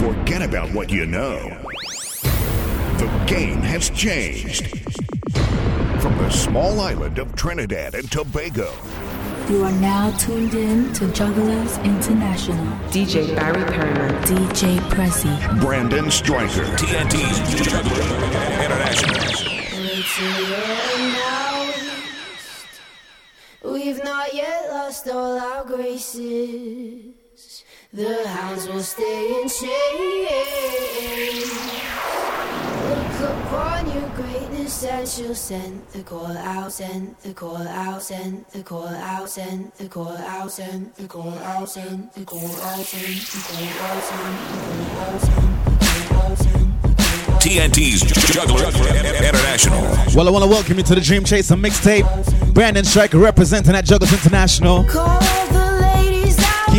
Forget about what you know. The game has changed. From the small island of Trinidad and Tobago You are now tuned in to Jugglers International. DJ Barry Perriman. DJ Prezi. Brandon Striker. TNT's Juggler International. It's a year now east. We've not yet lost all our graces. The hounds will stay in chains. Look upon your greatness and she'll send the call out, send the call out, send the call out, send the call out, send the call out, send the call out, send the call out, send the call out, send the call out, send TNT's Juggler International. Well, I want to welcome you to the Dream Chaser mixtape. Brandon Striker representing at Jugglers International. Call the ladies out.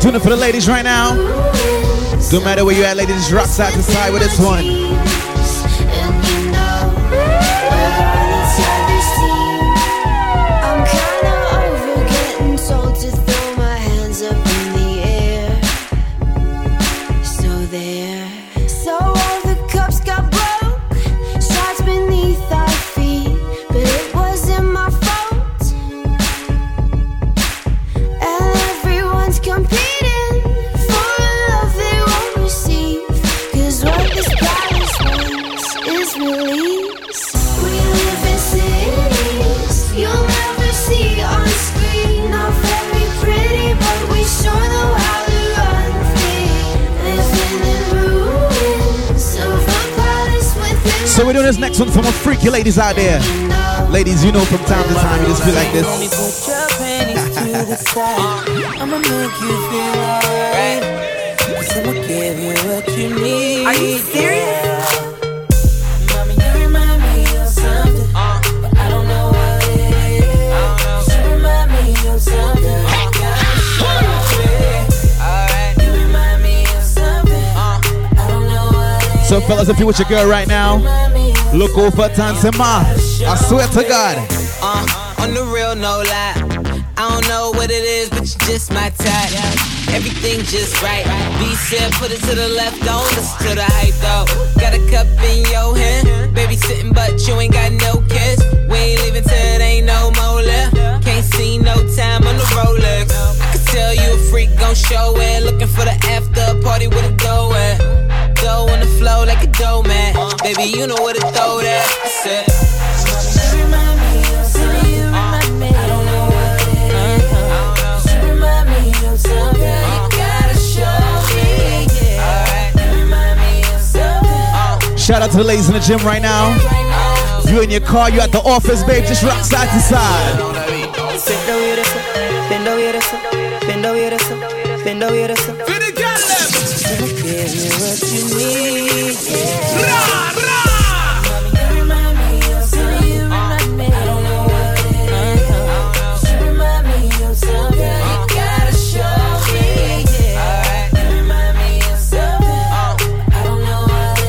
Tune in for the ladies right now. Don't matter where you at, ladies, rock side to side with this one. this next one for my freaky ladies out there. Ladies, you know from time to time you just feel like this. I'ma make you feel alright. Cause I'ma give you what you need. Are you serious? Uh. Uh. So, fellas, if you with your girl right now, look over Tansema. I swear to God. Uh, on the real, no lie. I don't know what it is, but you just my type. Everything just right. B said, put it to the left, don't listen to the hype though. Got a cup in your hand, baby sitting, but you ain't got no kiss. We ain't leaving till it ain't no more left. Can't see no time on the Rolex. I could tell you a freak gon' show it. Looking for the after party with a dough at dough on the flow like a dough man. Baby, you know where to throw that. I said. Uh, Shout out to the ladies in the gym right now. You in your car, you at the office, babe. Just rock side to side.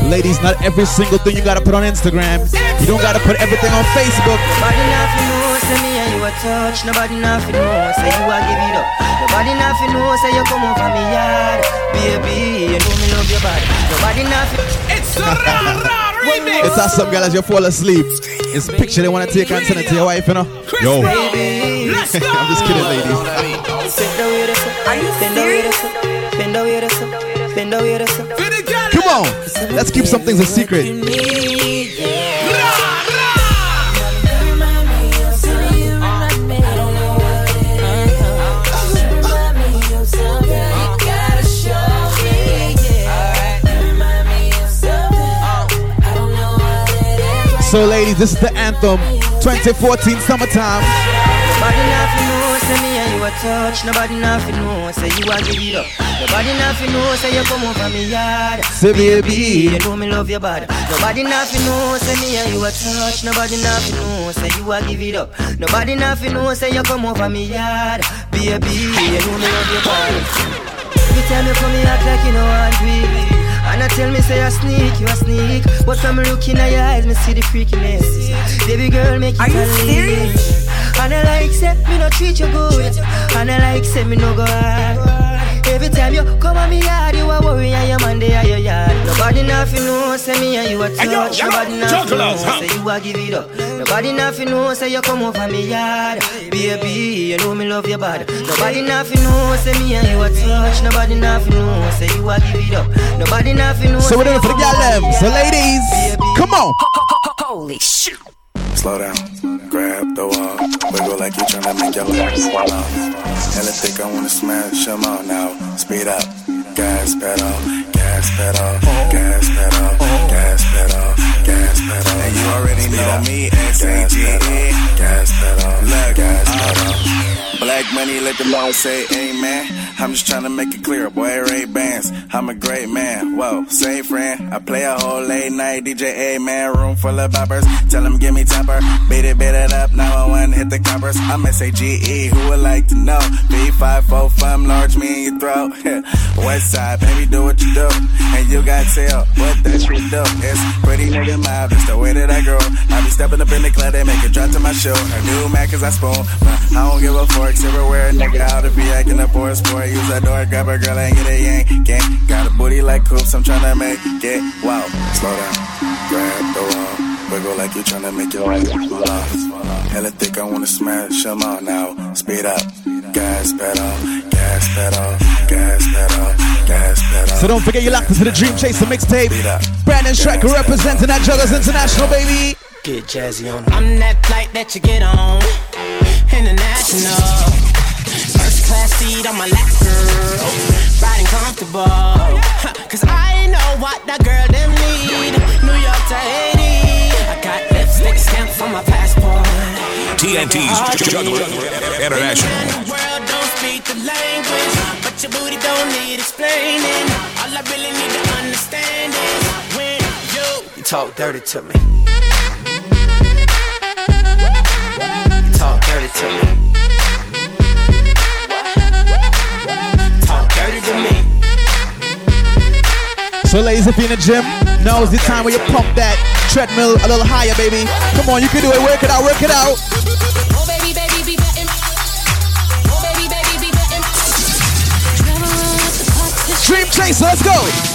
Ladies, not every single thing you gotta put on Instagram. You don't gotta put everything on Facebook. Nobody nothing know, say me and you a touch. Nobody nothing know, say you a give it up. Nobody nothing know, say you come over me yard. Baby, you know me love your body. Nobody nothing. It's a It's how some girls you fall asleep. It's a picture they wanna take and send it to your wife, you know. Yo, Baby, I'm just kidding, ladies. bend over your side. Are you Bend over your serious? Bend over your. Bend over your side. Come on. Let's keep some things a secret. So, ladies, this is the anthem 2014 summertime a a touch. Nobody nothing know, say you a give it up. Nobody nothing know, say you come over me yard. Say baby, you know me love your body. Nobody nothing know, say me and you a touch. Nobody nothing know, say you a give it up. Nobody nothing know, say you come over me yard. Baby, you know me love your body. You tell me come here act like you know want me. And I tell me say I sneak, you a sneak. But from looking at your eyes, me see the freakiness. Baby girl, make it Are you serious? And I like say me no treat you good. And I like say me no go hard. Every time you come on me yard, you a worry and your man dey at your yard. Nobody nothing know, say me and you a touch. Nobody nothing know, say you a give it up. Nobody nothing know, say you come over me yard. Baby, you know me love your body. Nobody nothing know, say me and you a touch. Nobody nothing know, say you a give it up. Nobody nothing know. So we're doing it for the oh, gal them. So ladies, come on. Holy shit. Slow down, grab the wall, wiggle like you tryna make your fall off. Hella thick, I wanna smash them all now. Speed up, gas pedal, gas pedal, gas pedal, gas pedal, gas pedal. And you already know me, S-A-G-E, gas pedal, look, gas uh, pedal. Black money, let the law say amen. I'm just tryna make it clear, boy, Ray Bans. I'm a great man, whoa, say friend. I play a whole late night DJ, amen. Room full of boppers, tell them give me temper. Beat it, beat it up, now I want hit the coppers. I'm S-A-G-E, who would like to know? B545, large me in your throat. West side, baby, do what you do. And you got tail, what that shit do? It's pretty nigga mob, that's the way that I grow. I be stepping up in the club, they make it drop to my show. I do Mac cause I spoon, but I don't give a forks everywhere. Nigga, out to be acting up for a sport. Use that door, grab a girl and get a yank. Gang, got a booty like coops, I'm tryna make it. Wow, slow down, grab the wall. Wiggle like you tryna make your life fall off. Hella thick, I wanna smash them all now. Speed up, gas pedal, gas pedal, gas pedal, gas pedal. So don't forget you're locked into the Dream Chaser mixtape. Brandon Striker representing that Jugglers International, baby. Get jazzy on I'm that flight that you get on. International. First class seat on my lap, girl. Riding comfortable. Cause I know what that girl them need. New York to Haiti. I got lipstick stamp on my passport. TNT's Juggler International. The world don't speak the language, but your booty don't need explaining. All I really need to understand is when you, You talk dirty to me. You talk dirty to me. Talk dirty to me. So ladies, if you're in the gym, now's the time where you pump that treadmill a little higher, baby. Come on, you can do it. Work it out, work it out. Dream Chaser, let's go.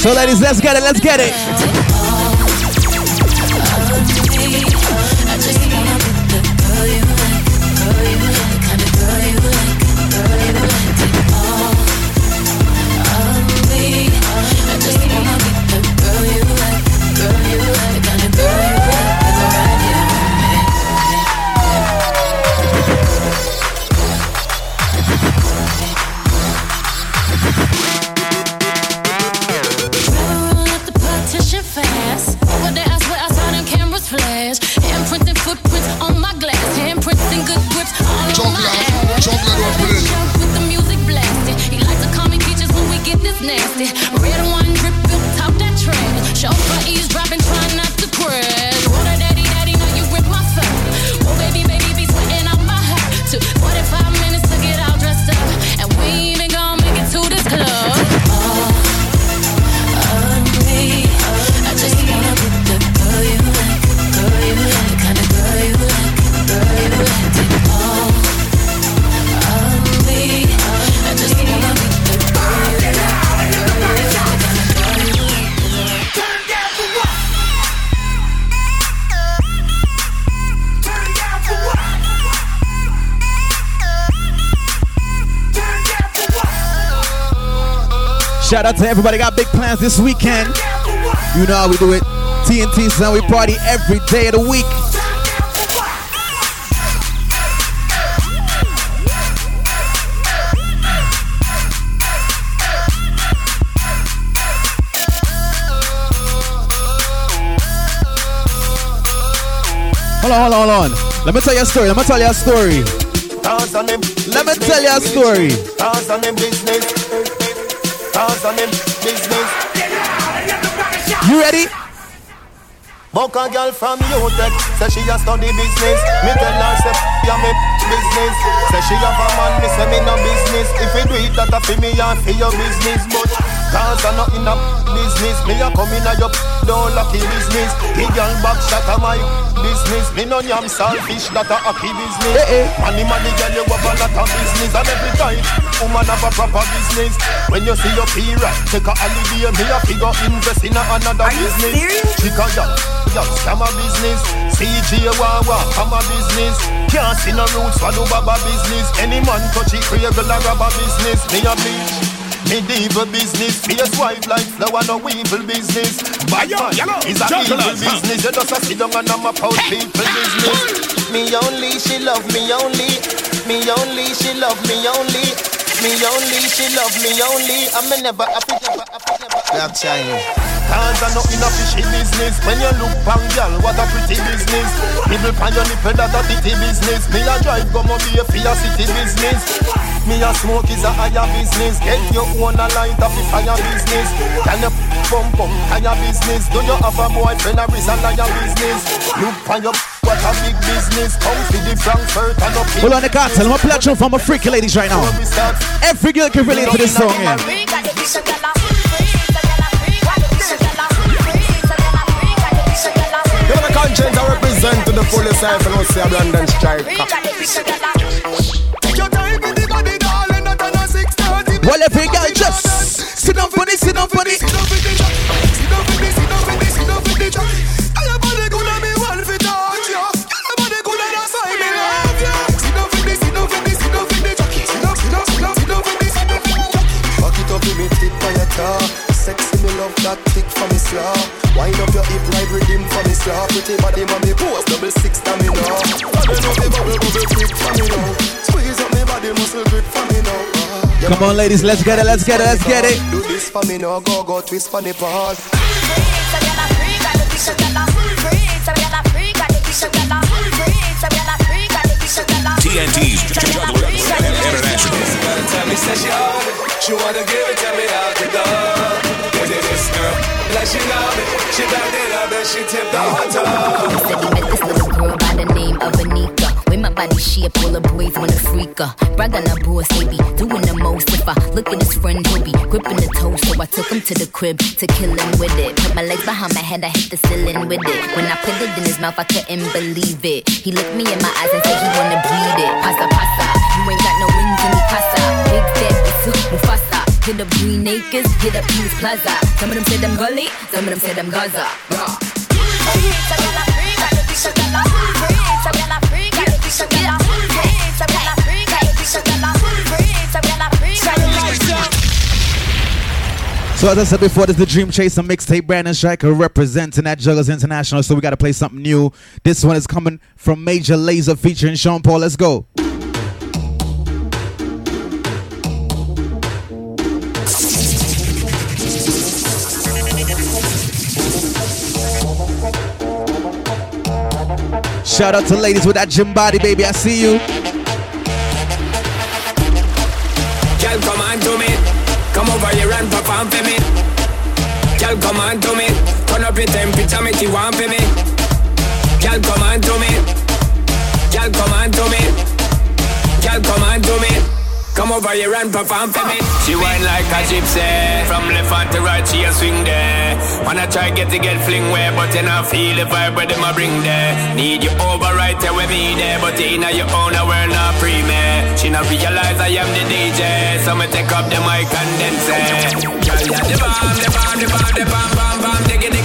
So ladies, let's get it, let's get it. Shout out to everybody got big plans this weekend. You know how we do it. TNT son, we party every day of the week. Hold on, hold on, hold on. Let me tell you a story. Let me tell you a story. Let me tell you a story. You ready? Buck a girl from UTech, say she a study business. Me tell her say ya me business. Say she have a man, me say me no business. If you do it, that a fi me and fi your business. But cause I not in a business, me a come in a your don't lucky business. The girl back shot a my business. Me no yam selfish, that a happy business. Eh, eh. Money, money, girl, you have a lot of business, and every time woman have a proper business. When you see your period, take a holiday, me a figure invest in a another business. Chica, girl, girl, scam a business. CJ Wawa, I'm a business. Can't see no roots do baba business. Any man touch it, create a business. Me a bleach. Medieval business, face wife like flower, no evil business. Bad man is a evil business. You just a sit down and I'm a proud people business. Me only, she love me only. Me only, she love me only. Me only, she love me only. I'm a never happy, never happy, never Black China. Cause I know in a fishy business When you look pan girl, what a pretty business People pan your nipple, that a titty business Me a drive, go mo be a fear city business Me a smoke is a higher business Get your own a light up if fire business Can you pump pump, higher business Do you have a boyfriend or is a liar business Look pan your what a big business Come for the Frankfurt and up Hold on, the cartel. I'm a play a for my freaky ladies right now. Every girl can relate to this song, yeah. You the conscience I represent to the fullest I know say Brandon Striker Well, every girl just sit down for this, sit down for this. Fuck it up me tip on your car Sexy me love that thick for me slaw Wind up your hip like rhythm for me slaw Pretty body mommy pose double six to me now Bubble up the bubble bubble quick for me now Squeeze up me body Come on, ladies, let's get it, let's get it, let's get it. Do this for me now, go go twist for the ball TNT's Juggler International. Tell me, say she on it. She wanna give it, tell me how to go. Is it this girl? Like she love it. She backed it up and she tipped the hot Said he met this little girl by the name of Anika. My body shape, all the boys wanna freak her. Brag on her boss, be doing the most. If I look at his friend, he'll be gripping the toe. So I took him to the crib to kill him with it. Put my legs behind my head, I hit the ceiling with it. When I put it in his mouth, I couldn't believe it. He looked me in my eyes and said he wanna bleed it. Pasa pasa, you ain't got no wings in me, casa. Big it's Mufasa. Hit the Green Acres, hit up Peace Plaza. Some of them said them gully, some of them said them Gaza. Yeah. So as I said before, this is the Dream Chaser mixtape. Brandon Striker representing that Jugglers International. So we got to play something new. This one is coming from Major Lazer featuring Sean Paul. Let's go. Shout out to ladies with that gym body, baby. I see you. Girl, come on to me. Come over here and perform for me. Girl, come on to me. Turn up your temperature, make you want for me. Girl, come on to me. Girl, come on to me. Come over here and perform for me. She whine like a gypsy. From left hand to right, she a swing there. Wanna try get to get fling where, but you not feel the vibe where them a bring there. Need you over right there with me there, but in your own a world not free me. She not realize I am the DJ, so me take up the mic and then say, Girl, yeah, the bomb, the bomb, the bomb, the bomb, bomb, bomb, diggy, diggy,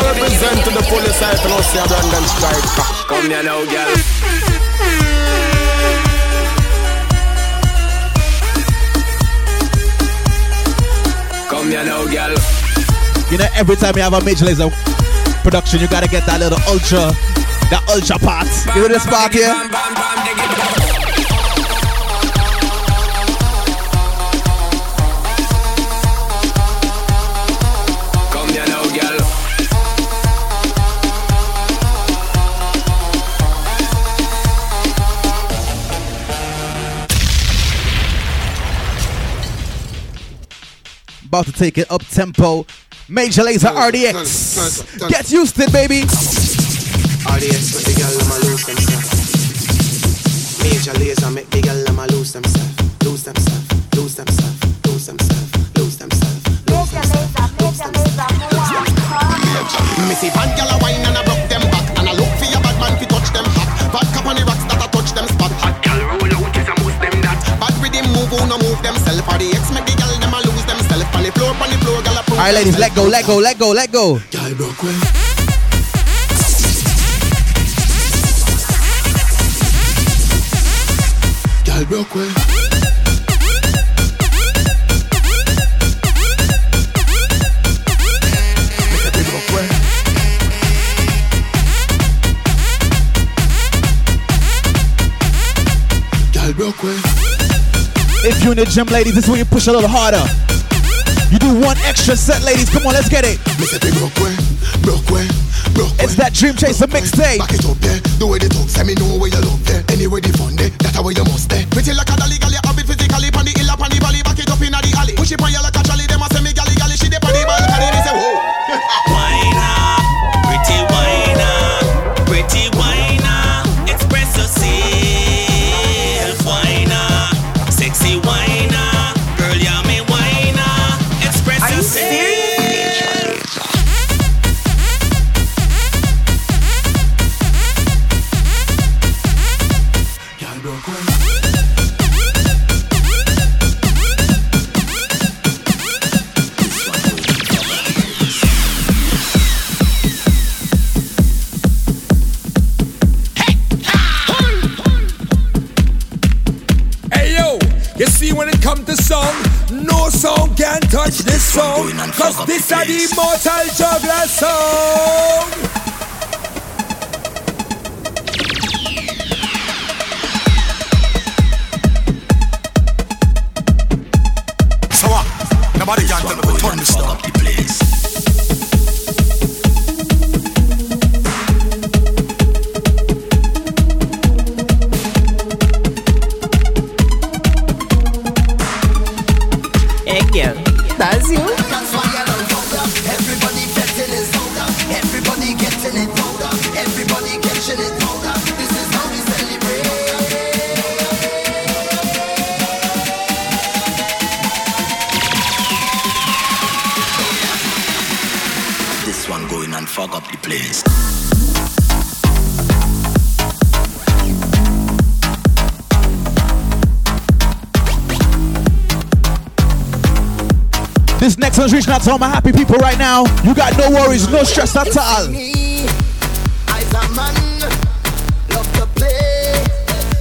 I represent to the fullest side and I'll see a Brandon strike. Come here now, girl. Come here now, girl. You know, every time you have a Major Lazer production, you gotta get that little ultra, that ultra part. Give it a spark here. About to take it up tempo. Major Lazer RDX. Get used to it, baby. RDX make the girl them a lose themselves. Major Lazer make the girl them a lose themselves, lose themselves, lose themselves, lose themselves, lose themselves, lose themselves. Me see bad gyal a wine and a broke them back. And I look for your bad man fi touch them hot Bad cap on the rocks that a touch them spot. Hot gyal roll out is a most them that Bad rhythm move who no move themself. Or the X make the gyal On the floor, on the floor, gyal a prove Alright, ladies, let go, let go, let go, let go. Gyal broke way. Gyal broke way. Gyal broke way. If you're in the gym, ladies, this is when you push a little harder. You do one extra set, ladies. Come on, let's get it. broke way, broke way, broke It's that Dream Chaser mixtape. Back it up there, the way they talk, say me know where you love there. Anyway, the fun there, that's how you must there. Pretty like a dolly, gal, you have it cause this are reaching out to all my happy people right now. You got no worries, no stress at all. Me, man. Love to play.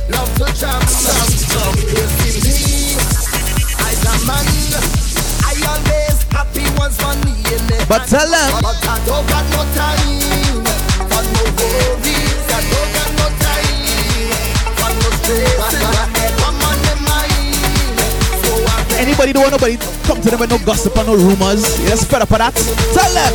Love to jam. You see me. Man. I always happy once money in But tell them. Don't want nobody come to them with no gossip or no rumors. You just fed up of that. Tell them.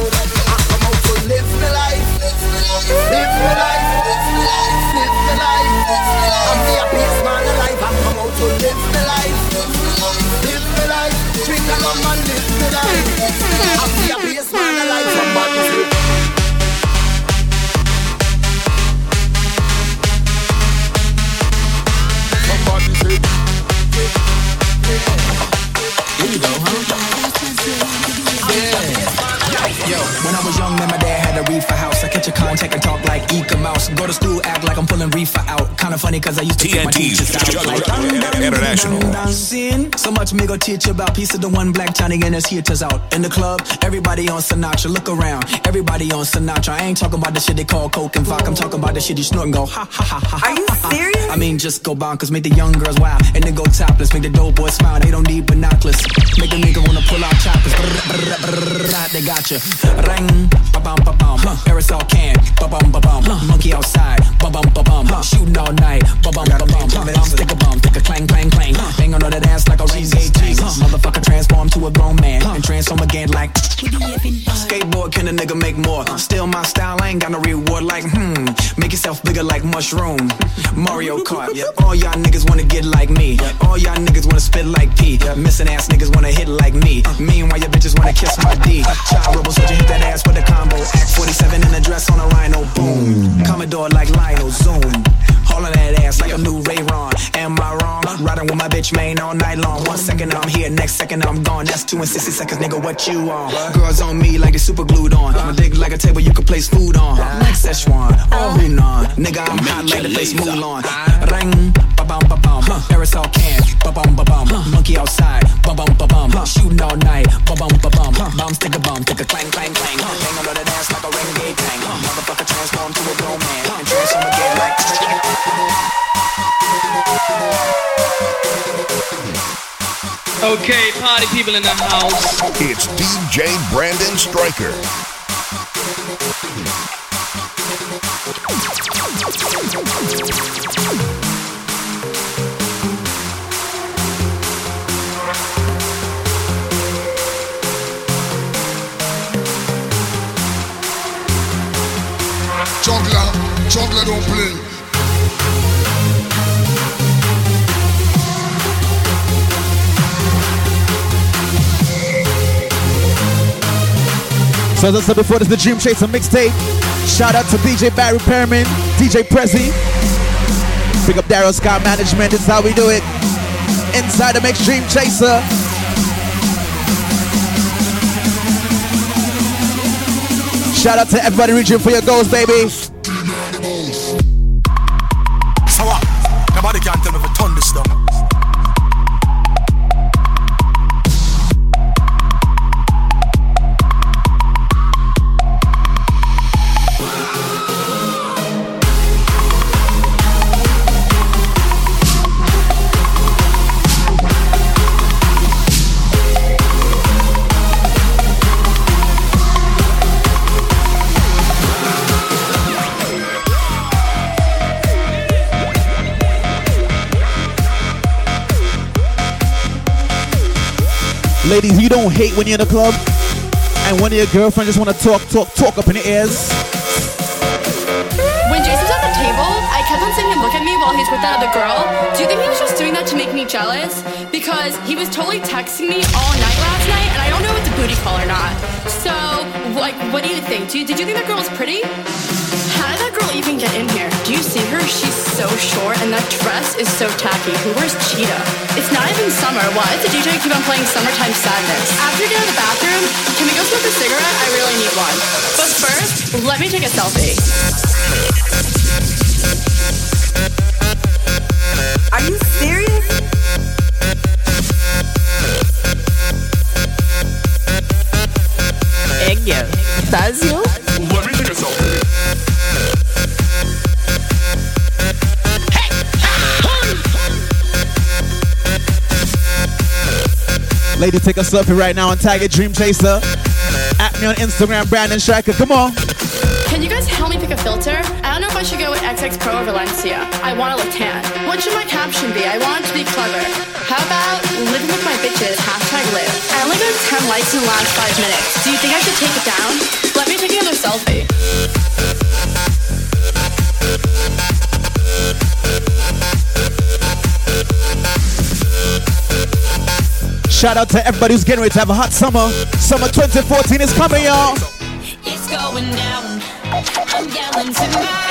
Catch a talk like Eek-A-Mouse. Go to school, act like I'm pulling reefer out. Kinda funny cause I used to take my TNT's teachers out. Like, dun, dun, International. dun, dun, sin. So much me go teach you about piece of the one black Johnny and his hitters out. In the club, everybody on Sinatra. Look around, everybody on Sinatra. I ain't talking about the shit they call coke and vodka. I'm talking about the shit you snort and go ha ha ha ha. Are you serious? I mean, just go bonkers, make the young girls wild, and then go topless, make the dope boys smile. They don't need binoculars. Make a nigga wanna pull out choppers. Brr, brr, brr, brr, They got you. Ring, ba bum ba bum. Aerosol can, ba bum ba bum. Monkey outside, ba bum ba bum. Shooting all night, ba bum ba bum. Bum stick a bum, stick a clang clang clang. Bang on the dance like a reggae tank. Motherfucker transform to a grown man and transform again like. Skateboard can a nigga make more? Still my style, I ain't got no reward like hmm. Make yourself bigger like mushroom. Mario Kart. All y'all niggas wanna get like me. All y'all niggas wanna spit like P. Missing ass niggas wanna hit like me. Meanwhile, your bitches wanna kiss my D. Child rebel soldier hit that ass with a combo. Act 47 in a dress on a rhino. Boom. Commodore like Lionel. Zoom. Hauling that ass like a new Ray Ron. Am I wrong? Riding with my bitch main all night long. One second I'm here, next second I'm gone. That's two and sixty seconds, nigga. What you on? Girls on me like they super glued on. My dick like a table you can place food on. Like Szechuan or oh. Hunan. Nigga, I'm hot like the place Mulan. Ring, ba bum ba bum. Aerosol can, ba bum ba bum. Monkey outside, ba bum ba bum. Shooting all night, ba bum ba bum. Bum stick a bum, stick a clang clang clang. Bang on the dance like a reggae tang. Motherfucker transform to a grown man Okay, party people in the house. It's DJ Brandon Striker. Juggler, juggler don't play. So as I said before, this is the Dream Chaser mixtape. Shout out to DJ Barry Perriman, DJ Prezi. Pick up Daryl Scott Management. This is how we do it. Inside the mix Dream Chaser. Shout out to everybody reaching for your goals, baby. Ladies, you don't hate when you're in a club and one of your girlfriends just want to talk, talk, talk up in the ears. When Jason's at the table, I kept on seeing him look at me while he's with that other girl. Do you think he was just doing that to make me jealous? Because he was totally texting me all night last night, and I don't know if it's a booty call or not. So, like, what do you think? Do you, did you think that girl was pretty? How did that girl even get in here? Do you see her? She's so short, and that dress is so tacky. Who wears cheetah? It's not even summer. Why does the DJ keep on playing Summertime Sadness? After you get out of the bathroom, can we go smoke a cigarette? I really need one. But first, let me take a selfie. Lady, take a selfie right now and tag it Dream Chaser. At me on Instagram, Brandon Striker. Come on. Can you guys help me pick a filter? I don't know if I should go with XX Pro or Valencia. I want to look tan. What should my caption be? I want it to be clever. How about living with my bitches, hashtag live. I only got 10 likes in the last five minutes. Do you think I should take it down? Let me take another selfie. Shout out to everybody who's getting ready to have a hot summer. Summer 2014 is coming, y'all. It's going down. I'm yelling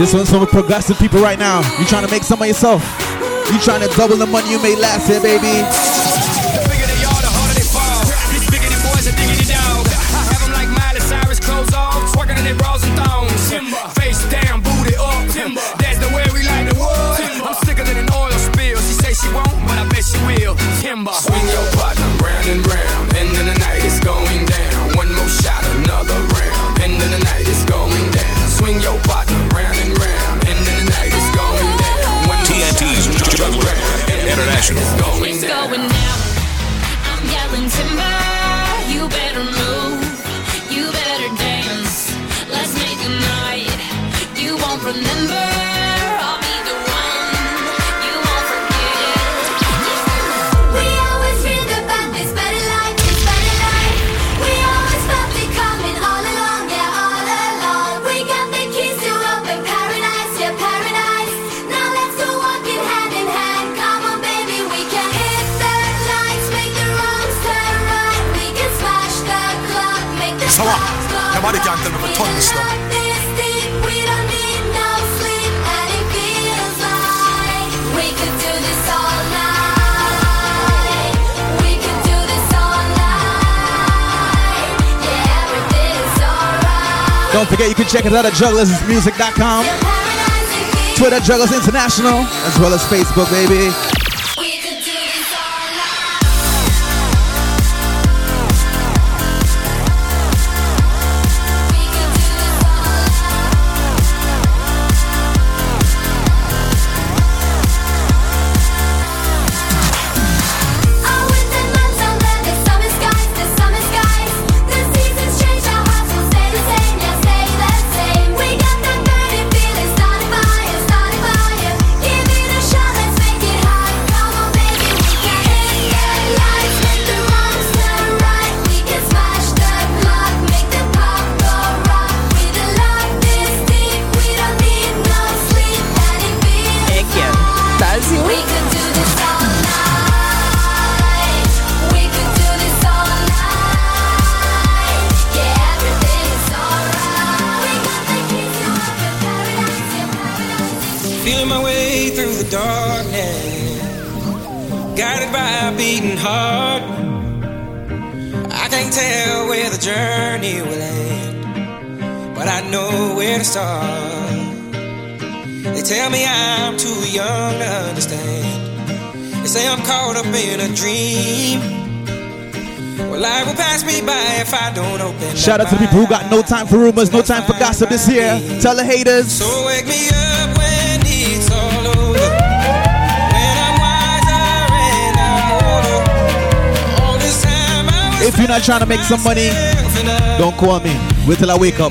This one's from a progressive people right now. You trying to make some of yourself. You trying to double the money you made last year, baby. Let's go. forget you can check us out at jugglersmusic.com, Twitter Jugglers International, as well as Facebook, baby. star. They tell me I'm too young to understand. They say I'm caught up in a dream. Well, life will pass me by if I don't open Shout out to the people who got no time for rumors, no time for gossip this year. Tell the haters. So wake me up when it's all over. If you're not trying to make some money, don't call me. Wait till I wake up.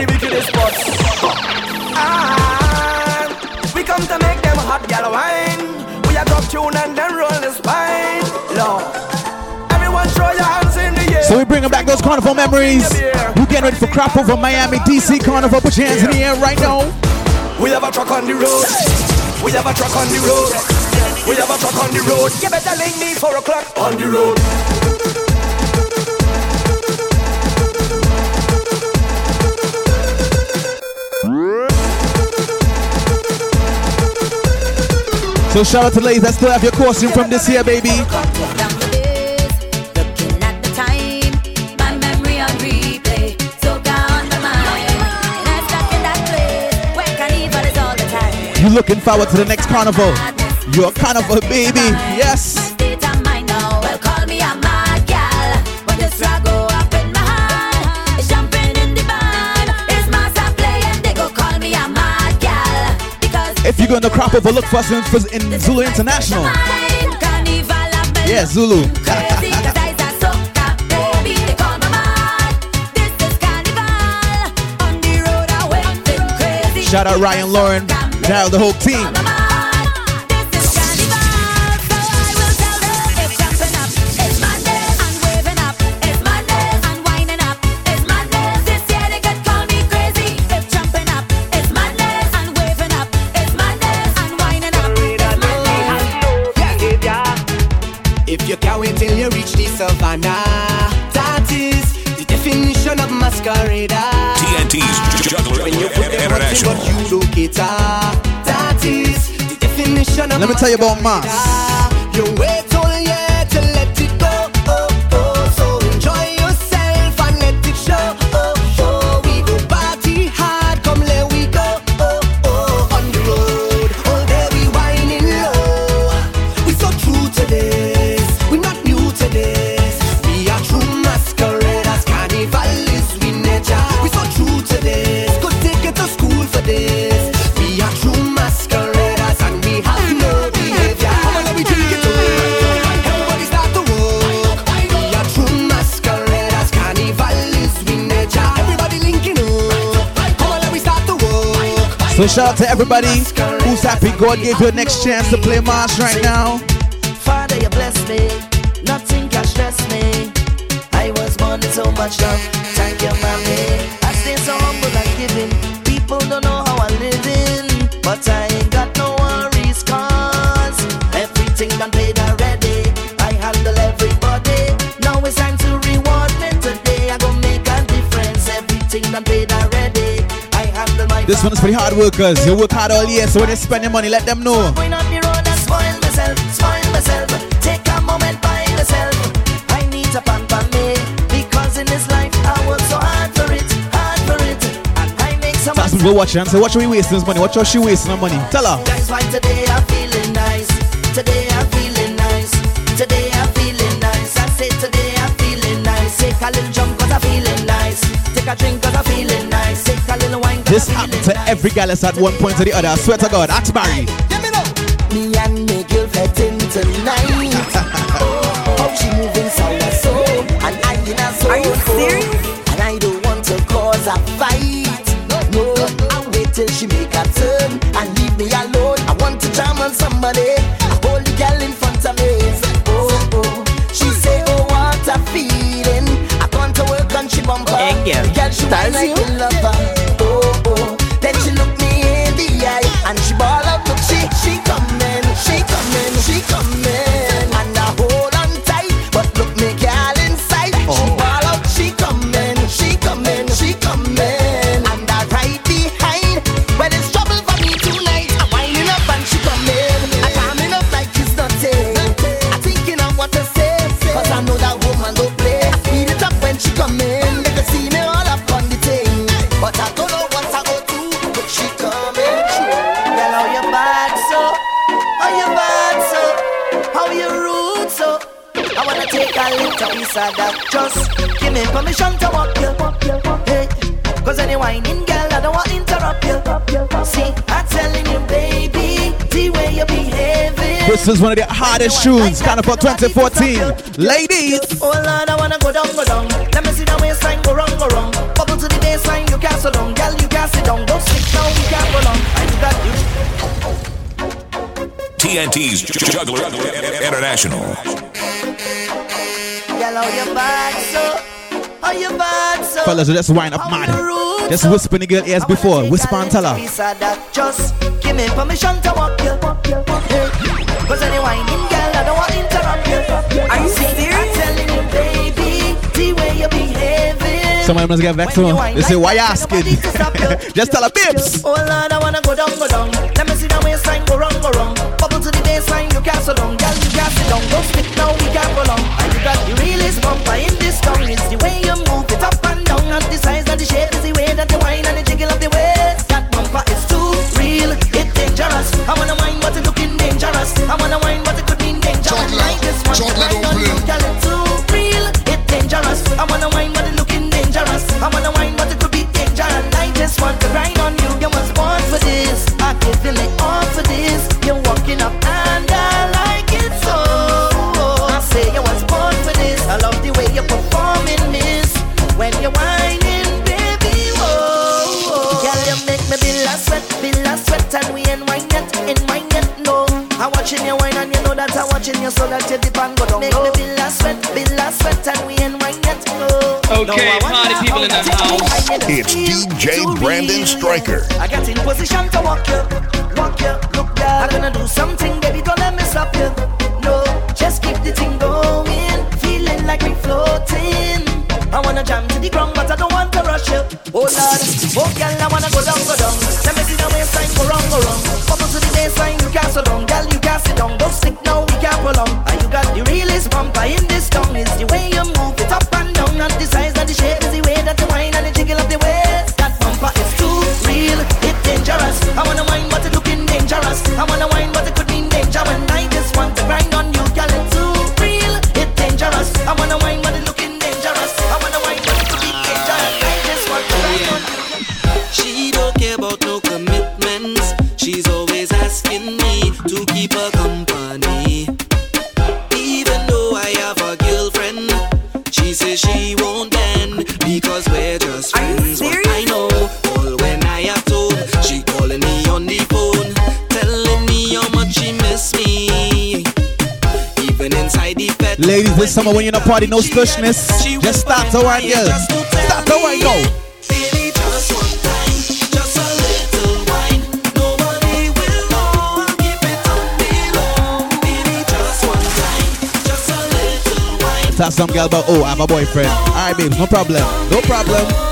the wickedest spots. Ah, we come to make them hot gal wine. We a top tune and then roll the spine. Lord, everyone throw your hands in the air. So we bringing back those carnival memories. You getting ready for crop over Miami, DC Carnival. Put your hands in the air right now. We have a truck on the road. We have a truck on the road. We have a truck on the road. You better link me four o'clock on the road. So shout out to ladies that still have your costume from this year, baby. Looking at the time, my memory on replay. So on my mind. And I'm stuck in that place where carnival is all the time. You looking forward to the next carnival? Your carnival, baby. Yes. If you're going to crop over, look for us in, in Zulu International. Yeah, Zulu. Shout out Ryan Lauren, Daryl, the whole team. Let me tell you about Mas. So shout out to everybody who's happy God gave you a next chance to play March right now. Father, you bless me. Nothing can stress me. I was born with so much love. Thank you, mommy. I stay so humble and giving. People don't know how I'm living. But I This one is for the hard workers. You work hard all year, so when you spend your money, let them know. Going on the road and spoil myself, spoil myself. Take a moment by myself. I need to pamper me because in this life I work so hard for it, hard for it, I make some. So ask people watching and say, What are we wasting this money? What are she wasting her money? Tell her. That's why today I'm feeling nice. Today This happened to every gal at one point or the other. I swear to God. Ask Barry. Me and me girl fetting tonight. oh, how she moving so so, and I in a so. Are you serious? And I don't want to cause a fight. No, I wait till she make a turn and leave me alone. I want to jam on somebody. Hold the girl in front of me. Oh, oh. She say, oh, what a feeling. I gone to work and she bumper. Thank you. The girl she is one of the hardest tunes, kind of for 2014. Ladies! Oh Lord, I wanna go down, go down. Let me see the waistline go wrong, go wrong. Bubble to the baseline, you can't so long. Girl, you can't sit down. Don't stick down, you can't go long. I do that you. TNT's Juggler International. Girl, how you back so? How you bad so? Fellas, just wind up mad. Just whisper in the girl ears before. Whisper and tell her. Just give me permission to walk you. Cause any whining girl, I don't want to interrupt you. Are you serious? I'm telling you, baby, the way you're behaving. Somebody must get vexed. They say, why you asking? just tell her, babes. Oh Lord, I wanna go down, go down. Let me see the waistline go wrong, go wrong. Bubble to the baseline, you can't so down. Girl, you can't sit down. Don't stick now, we can't go long. And you got the realest bumper in this town. It's the way you move it up and down. And the size and the shape I wanna whine, but it could mean danger. And like this one, so that you dip and go down. Make me feel a sweat, feel a sweat, and we ain't wine yet, no. Okay, party people in the house. It's DJ Brandon Striker. I got in position to walk you, walk you, look girl. I'm gonna do something, baby, don't let me stop you. No, just keep the thing going, feeling like we floating. I wanna jam to the ground, but I don't want to rush you. Oh Lord, oh girl, I wanna go summer when you're in a party, no slushness. Just start to wine, girl. Start to wine, go. The. Tell some girl about, oh, I have a boyfriend. Alright, babes, no problem. No problem.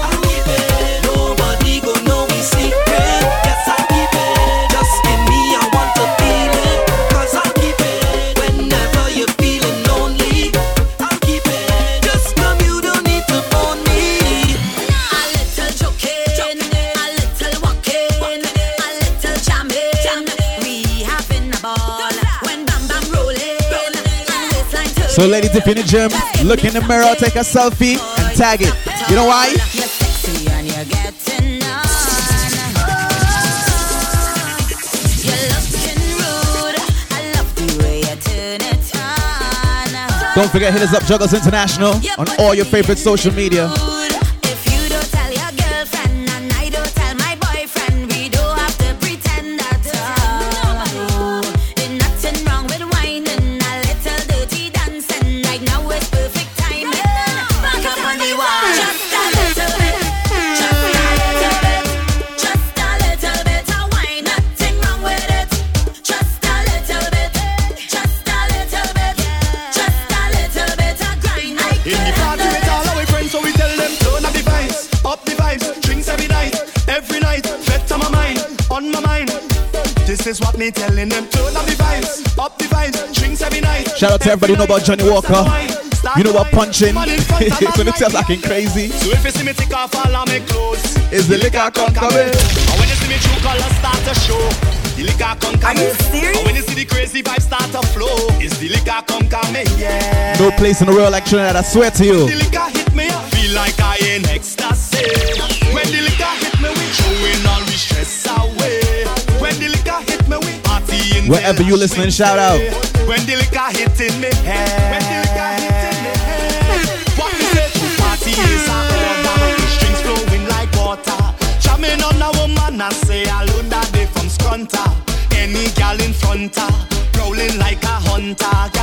So, ladies, if you're in the gym, look in the mirror, take a selfie, and tag it. You know why? Don't forget, hit us up, Jugglers International, on all your favorite social media. Me telling them, turn up the vibes, up the vibes, drinks every night. Shout out to everybody who know about Johnnie Walker. You know what punching? so it sounds like crazy. So if you see me take off all of my clothes, Is the liquor come coming? And when you see me true colors start to show, the liquor come coming. Are you serious? And when you see the crazy vibes start to flow, is the liquor come coming? Yeah. No place in the world like Trinidad, I swear to you. The liquor hit me, I feel like I in ecstasy. When the liquor hit me, we throwing all Wherever you listening, shout out. When hit in me head. When hit in me head. What we say? Party is a. Strings flowing like water. On a woman, say that day from. Any gal in front her. me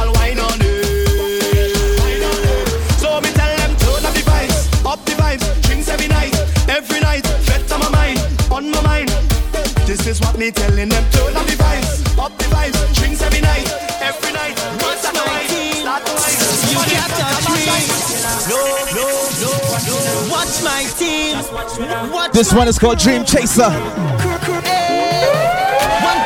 Watch my team. Watch This one is called Dream Chaser. One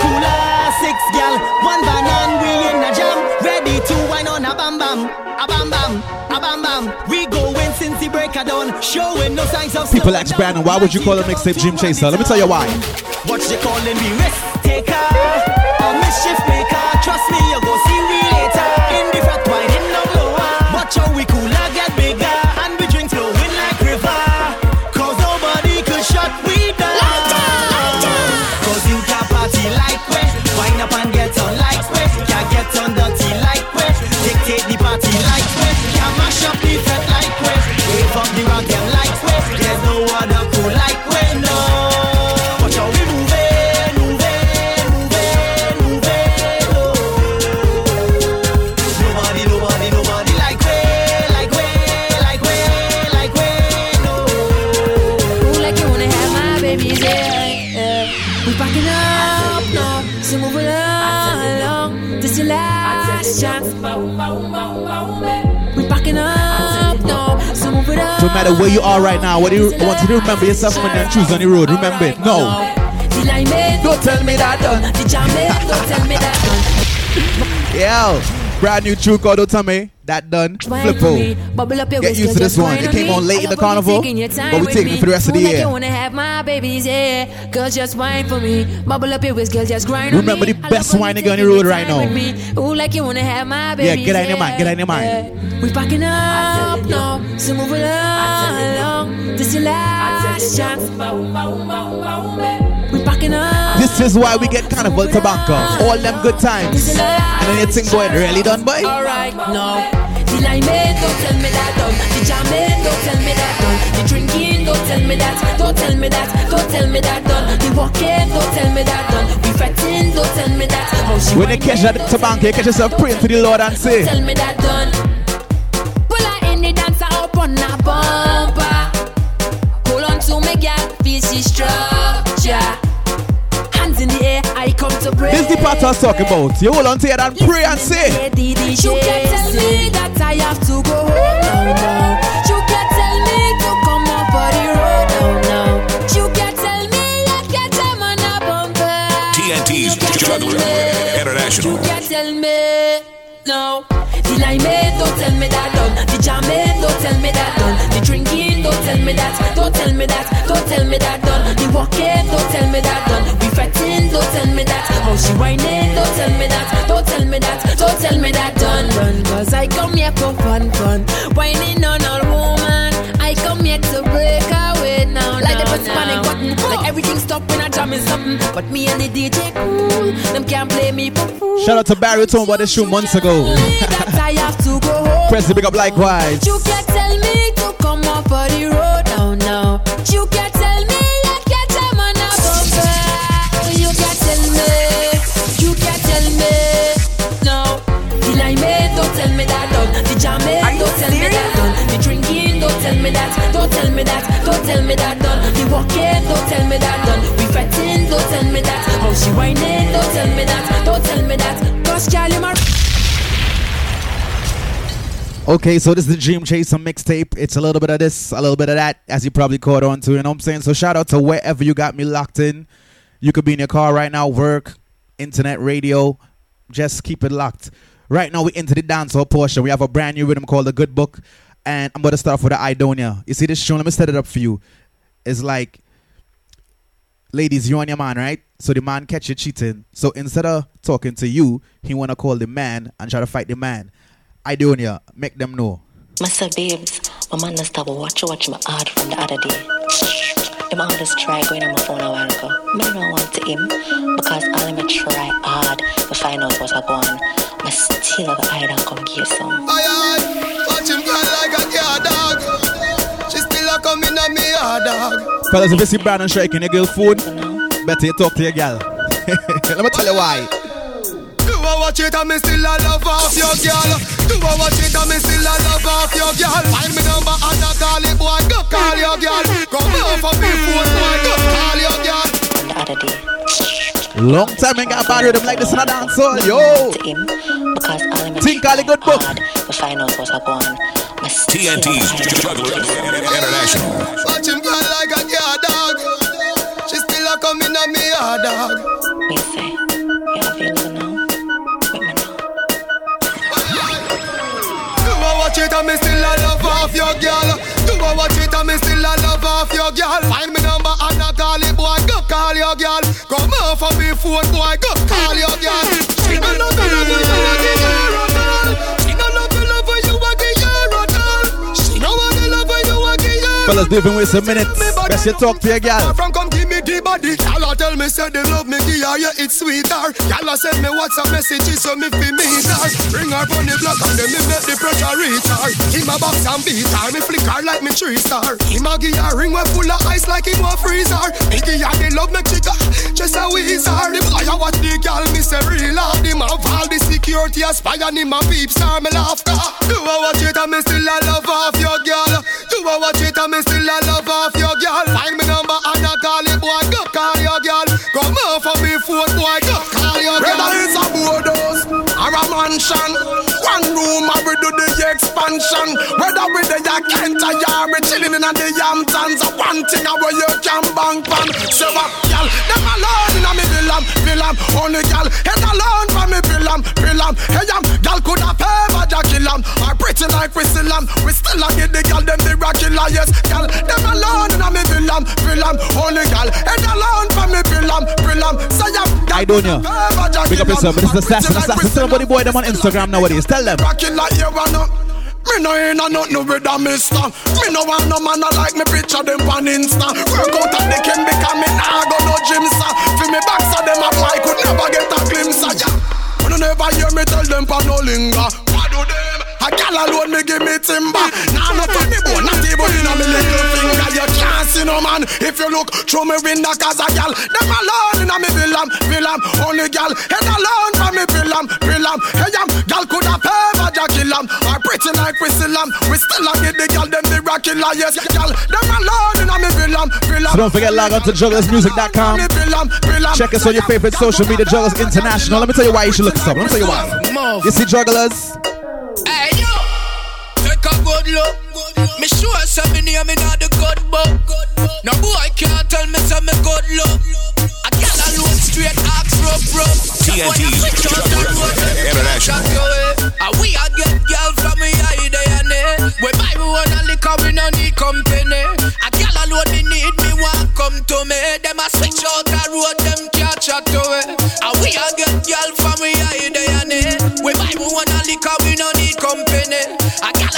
cooler, six gal, one banan, we in a jam. Ready to wine on a bam bam, a bam bam, a bam bam. We going since the break of dawn, showing no signs of People slowing ask Brandon, why would you call the mixtape Dream Chaser? Let me tell you why. Watch they calling me risk taker, a mischief maker. Trust me, you go see me later. In the fat wine, in no blower. Watch how we cooler get matter where you are right now, what do you I want you to remember yourself when you choose on the road. Remember it. No. Don't tell me that uh. done. Don't tell me that done. Yo, brand new tune called Don't Tell Me. That done. Flippo. Bubble up your Get used to this one. It came on late in the love when you carnival, taking your time but we with taking it for the rest of the Ooh, like year. you wanna have my babies, yeah. Girl, just wine for me. Bubble up your waist, just grind on Remember me. the best love when on the road right now. Ooh, like you wanna have my Yeah, get out in your mind. Get out in your mind. yeah. We packing up now, so move along. This your last chance. We packing up. This is why we get Carnival Tabanca. All them good times. And then you think going really done, boy? Alright, no. The liming, don't tell me that done. The jamming, don't tell me that done. The drinking, don't tell me that. Don't tell me that. Don't tell me that done. The walking, don't tell me that done. Fretting, don't tell me that. When you catch that tabanca, you catch yourself praying to the Lord and say, Tell me that done. On a bumper. Hold on to me, girl, feel she structure. Hands in the air, I come to break. This is the part I was talking about. You hold on to it and pray and say, You can tell me that I have to go home now, now. You can tell me to come up for the road now, now. You can tell me you can jam on a bumper. TNT's Juggler International. You can tell me no. The liming, don't tell me that done. The jamming, don't tell me that done. The drinking, don't tell me that. Don't tell me that. Don't tell me that done. The walking, don't tell me that done. We fretting, don't tell me that. How she whining, don't tell me that. Don't tell me that. Don't tell me that done. Done. Cause I come here for fun, fun. Whining on all woman. I come here to break away now. Like the first panic button. Like everything stop when I jam in something. But me and the DJ cool. Them can't play me for fool. Shout out to Barry told me about this show months ago. I have to go home. Press the big up likewise. You can tell me to come up for the road now, now. You can tell me me that. Don't tell me that. Don't tell me that done. Don't tell me that done. We fretting, don't tell me that. How she whining, don't tell me that. Don't tell me that. Okay, so this is the Dream Chaser mixtape. It's a little bit of this, a little bit of that, as you probably caught on to. You know what I'm saying? So shout out to wherever you got me locked in. You could be in your car right now, work, internet, radio. Just keep it locked. Right now, we're into the dancehall portion. We have a brand new rhythm called The Good Book. And I'm going to start off with the Idonia. You see this show? Let me set it up for you. It's like, ladies, you and your man, right? So the man catch you cheating. So instead of talking to you, he want to call the man and try to fight the man. Idonia, make them know. Massa babes, my man just stop watch watch my ad from the other day. The man just try going on my phone a while ago. Me don't want to him because all me try hard to find out what's going on. I still have the eye and come get some. Aye, aye, on dog. Fellas, if you see Brandon striking your girl phone, better you talk to your girl. Let me tell you why. Do I watch it and me still a love off your girl? Do I watch it and me still a love off your girl? Find me number and I call it boy, go call your girl. Come over me phone boy, go call your girl. The day. Long time ain't got bad rhythm like this in a dance hall, yo. To him, because all him Think all the good book. hard to find out what's going on. TNT's Juggler International. Watch him go like a yard dog. She still a coming on me yard dog. Me say, you available now? Do I watch it and me still a love off your girl? Do I watch it and me still a love off your girl? Find me number and I call it, boy. Go call your girl. Come off of me phone, boy. Go call your girl. Fellas, living with some minutes. Best you talk to your gal. Me the body. Y'all a tell me say they love me, give yeah, it's sweeter. Y'all a send me WhatsApp messages so me fi meet her. Bring her on the block and then me make the pressure reach her. Him a box and beat her, me flick her like me tree star. Him a give ring we full of ice like him a freezer. Me give her the love me chica, just a wheezer. The boy a watch the girl, me say real hard. Him have all the security a spy and him a peep star. Me laugh car. Do I watch it and me still a love off your girl? Do I watch it and me still a love off me boy. Call your. Whether it's a boardhouse or a mansion, one room I we do the expansion. Whether we the Kent or Yari chilling in the Hamptons, one thing I where you can bank pan. So what, girl? Them alone in a me villam, villam. Only girl head alone for me villam, villam. Hey, um, girl could have ever kill 'em. Or pretty like we still 'em. We still a get the girl them the rockilla, yes, girl. Them alone in a me villam, villam. Only girl head alone for me villam, villam. Say um, I don't know. Big up yourself, this is Assassin, Assassin. Tell somebody boy them on Instagram nowadays. Tell them. You wanna. Me no ain't a nothing with a mister. Me no want no man a like me picture them on Insta. Work out at the king because me nah go no gym sir. For me back so them a fly could never get a glimpse. When you never hear me tell them pa no linger. What do them? A gal alone me give me timber. Nah no for me bone, not even in a me little finger. You can't see no man if you look through me window cause a gal. Them alone in a me villam, villam. Only gal head alone for me villam, villam. Hey um, gal could have ever ja kill 'em. Or pretty like still 'em. We still a get the gal them the rockilla, yes gal. Them alone in a me villam, villam. So don't forget, log on to jugglersmusic.com. Check us on your favorite social media, Jugglers International. Let me tell you why you should look us up. Let me tell you why. You see, Jugglers, a look. Me sure say me name in the good book. No boy can't tell me say me good look. A gal alone straight axe rub. TNT's Juggler International. And we a get girl from me day and. We buy we one a liquor, we no need company. A gal alone me need me want come to me. Them a switch out the road, them can't chat to it. And we a get girl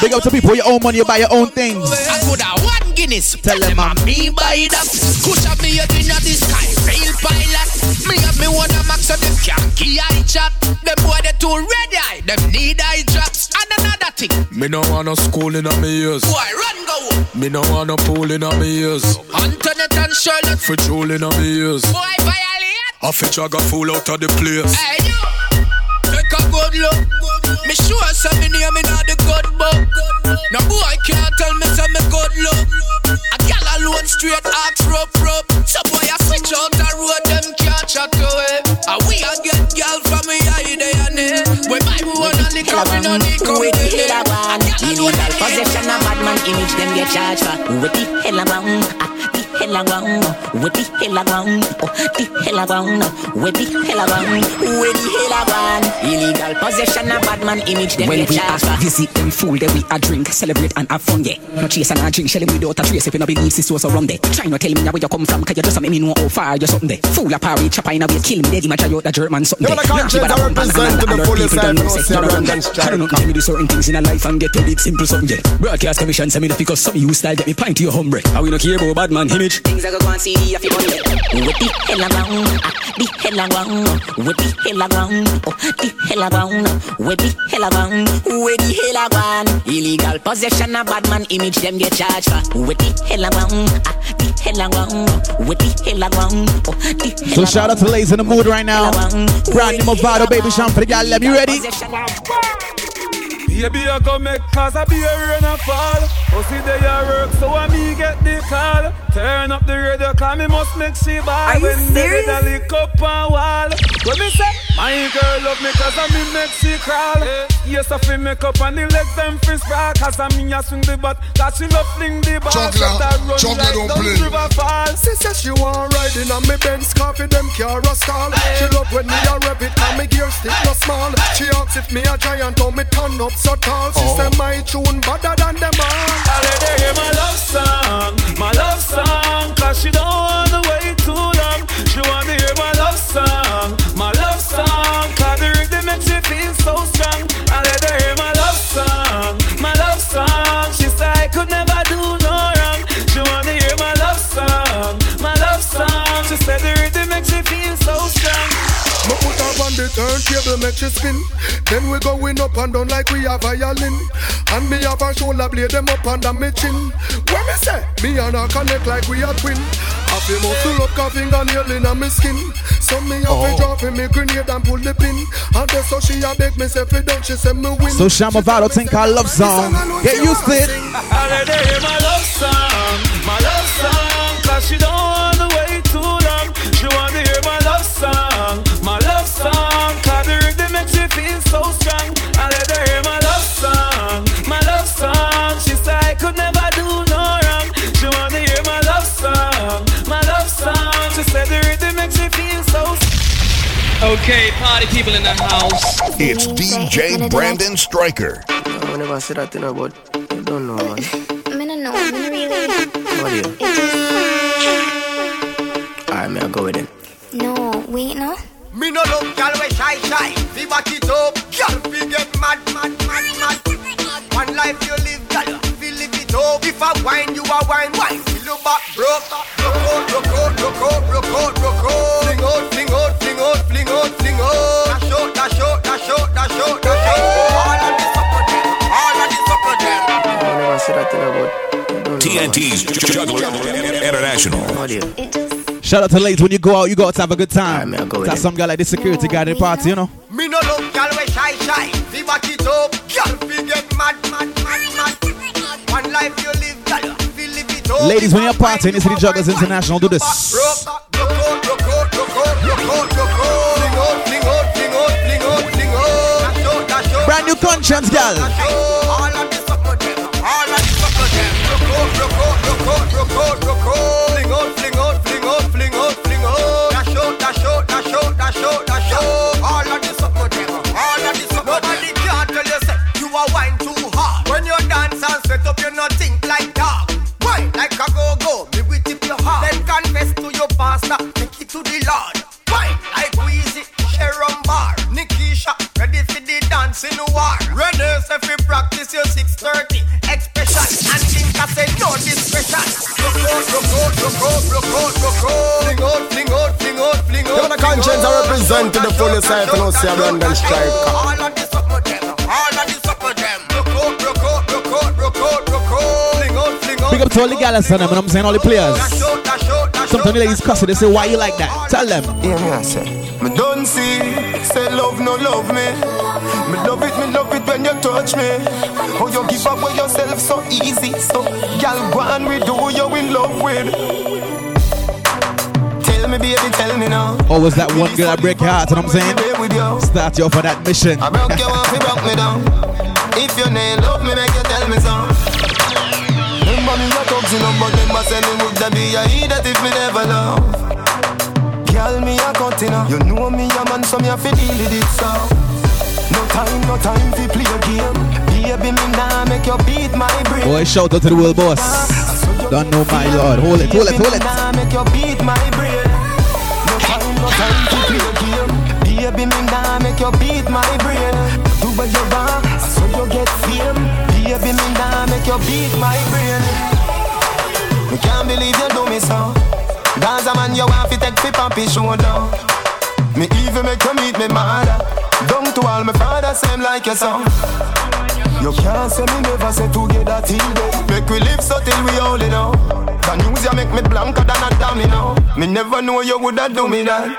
big up to people. Your own money, you buy your own things. I could have one Guinness. Tell them I'm Me buy that. Push up me up in the sky, real pilot. Me have me one a max so them can't key eye chat. Them boy they too red eye, them need eye drops. And another thing, Me no want no school in a me ears. boy run go. Me no want no pool in a me ears. Antoinette and Charlotte, For jewel in a me ears. boy violate. I fit I got full out of the place. Hey you, take a good look. Me sure say me name in all the good book. No boy i can't tell me say me good look. A gal alone straight axe rope rope. So boy I switch out the road them can't chat to it. And we a get gal from me day and day. We buy we one and the we no need With the company. hell a one Illegal possession of bad man image Them get charged for With the hell a ah, The hell a one With the hell a one oh, The hell a one With the hell a one With the hell a one Illegal possession of bad man image Them When we charged have for visit them fool, then we a drink, celebrate and have fun, yeah. No chase and a drink, shelling without a trace if you no believe this was around there. Try not tell me where you come from, cause you just make me know how far you're something there. Fool a party, chopper in a way, kill me, they imagine you the German something Yeah, there. but the Yankee, countries but are a bump and represented and the alert fullest people don't know, life, say, no you're London wrong. strike. I don't know, tell me do certain things in a life and get a bit simple something, yeah. Broadcast commission, send me the because some of you style get me pint to your hombre. And we no care about bad man image. Things I go go and see if you want it With the hell a one ah, The hell a one With the hell a one oh, The hell a one With the hell a one With the hell a one Illegal possession of bad man image Them get charged for With the hell a one ah, The hell a one With the hell a one oh, The hell So shout out to Lays in the mood right now. Brand new Mavado, baby Sean for the gal. Let me ready. Baby, I go make cause I be a rain and fall. Oh, see they a work, so I me get the call. Turn up the radio, cause me must make she ball. Are you when serious? the lick up and wall. When me say, my girl love me cause I me make she crawl. Yes, I feel make up and the legs them feel sprawl. Cause I me a swing the butt, cause she love fling the ball. Juggler, Shut her run juggler like don't down play. river fall. She says she want riding on me Benz coffee, them car a stall. She love when me a rep it, and me gear stick no small. She asks if me a giant, or me turn up so tall. She Oh. say my tune better than them all. I let her hear my love song, my love song, cause she don't wanna wait too long. She wanna hear my she feel so strong. I let her hear my love song, my love song. She said I could never Me put her on the turntable, make she spin. Then we going up and down like we a violin. And me have a shoulder blade them up under me chin. When me say, me and her connect like we a twin. I feel muscle up, got fingernail in me skin. So me have Oh. to drop in me grenade and pull the pin. And that's so she a beg me say, fi don't she say me win. So Shamavaldo think I love song. Get used to it. Okay, party people in the house. It's DJ Brandon Striker. I never said that thing about you don't know man. Me no know, me no really. What do you? Alright, me I go with it. No, wait, no. Me no love gal we shy shy. Fi back it up, gal fi get mad mad mad mad. One life you live, gal fi live it up. If I wine, you a wine wine. Feel your back broke, TNT's Juggler International. What do you? Shout out to ladies when you go out, you go out to have a good time. go with Got it. some guy like the security guard in the party, you know. Me no love gal we shy shy. Fi back it up, gal fi get mad mad mad mad. One life you live, gal fi live it up. Ladies, when you're partying, it's the Jugglers International. Do this. Brand new conscience, gal. Represent to the fullest side, you see a Brandon Striker. All of this up with them, all of this up with them. Rock out, rock out, rock out, rock out, rock out. Fling out, fling out. Big up to all the gals and them, and I'm saying all the players. Sometimes the ladies cuss it, they say, why you like that? Tell them. Yeah, me I say. Me don't see, say love no love me. Me love it, me love it when you touch me. How you give up with yourself so easy, so gal go on with who you in love with. Me, baby, tell me now. Always that one girl that break your heart, you know what I'm saying? Start you off for that mission. I broke you off, you broke me down. If you ain't love me, make you tell me so. Remember me a thugs, you know, but say me would da be a idiot if me never love. Girl, me a cut, you know. You know me a man, so me a fi deal with it, so. No time, no time fi play a game. Baby, me nah make you beat my brain. Boy, shout out to the world boss. Don't know my lord. Hold it, hold it, hold it. Nah make you beat my brain. No time, to play game. Baby, me nah make you beat my brain. Do what you want, so you get fame. Baby, me nah make you beat my brain. Me can't believe you do me so. Dance a man you want fi take fi papi shoulder. Me even make you meet me mother. Don't to all my father, same like your son. You can't say me never say together till day. Make we live so till we only out. The news you make me blanker than a domino. Me never know you woulda do me that.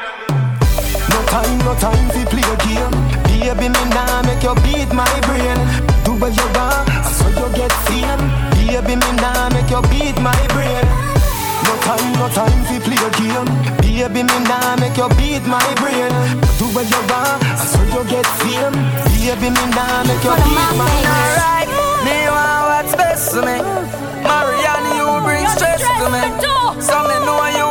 No time, no time fi play a game. Baby, me nah make you beat my brain. Do what you want, so you get fame. Baby, me nah make you beat my brain. No time, no time fi play a game. Baby, me nah make you beat my brain. Do what you want, I saw you get fame. Baby, me nah make you beat my brain. Alright, me want what's best for me. Marianne,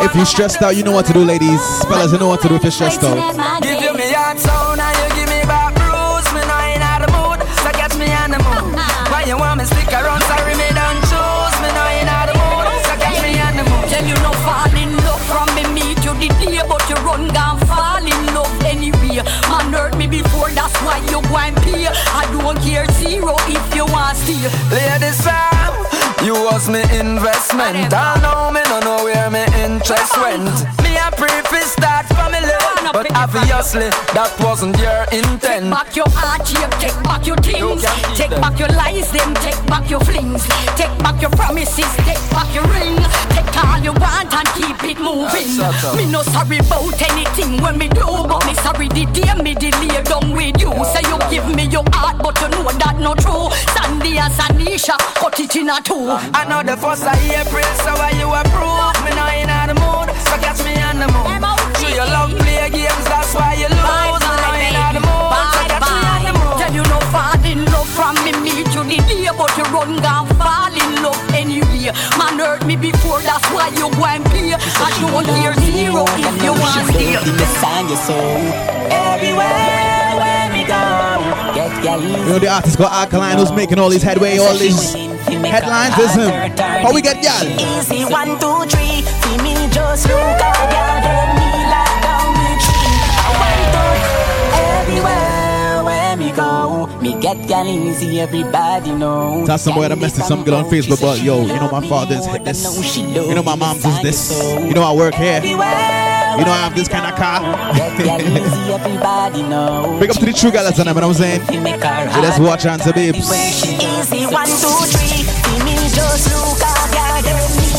If you're stressed out, you know what to do, ladies. Fellas, you know what to do if you're stressed out. Give you me heart sound and you give me back bruise. Me know in the mood, so catch me on the mood. Why you want me stick around? Sorry, me don't choose. Me know in the mood, so catch me on the mood. Tell you no fall in love from me meet you the day But you run gone fall in love anyway Man hurt me before that's why you go and pay I don't care zero if you want stay Ladies, Sam, you was me investment. I know me no know where me interest went. Me a pre start family, but obviously that wasn't your intent. Take back your heart, yeah, take back your things. Take back your lies, them take back your flings. Take back your promises, take back your ring Take all you want and keep it moving Me no sorry about anything when me do But me sorry the day me delay down with you Say you give me your heart but you know that not true Sandy and Sanisha cut it in a two I know the first of April, so why you approve? Me now in the mood, so catch me on the mood. Do you love play games? That's why you lose. Me now in the mood, so catch me on the mood. Tell you no fall in love from me meet you the day But you run gone Man hurt me before that's why you and pay I don't care zero if you want stay Everywhere where me go, get You know the artist got Alkaline who's making all these headway, all these headlines, isn't him? How we get y'all? Easy one, two, three. See me just look at girl, get me like Me get gal easy, everybody know. Tell somebody to message some girl on Facebook, but yo, oh, you know my father's hit this. You know my mom's is this. Oh. You know I work here. You know I have this kind of car. Easy, everybody know. Big up to the true girls and them, you know what I'm saying? Yeah, let's watch on to babes. Easy one, two, three. See me just look at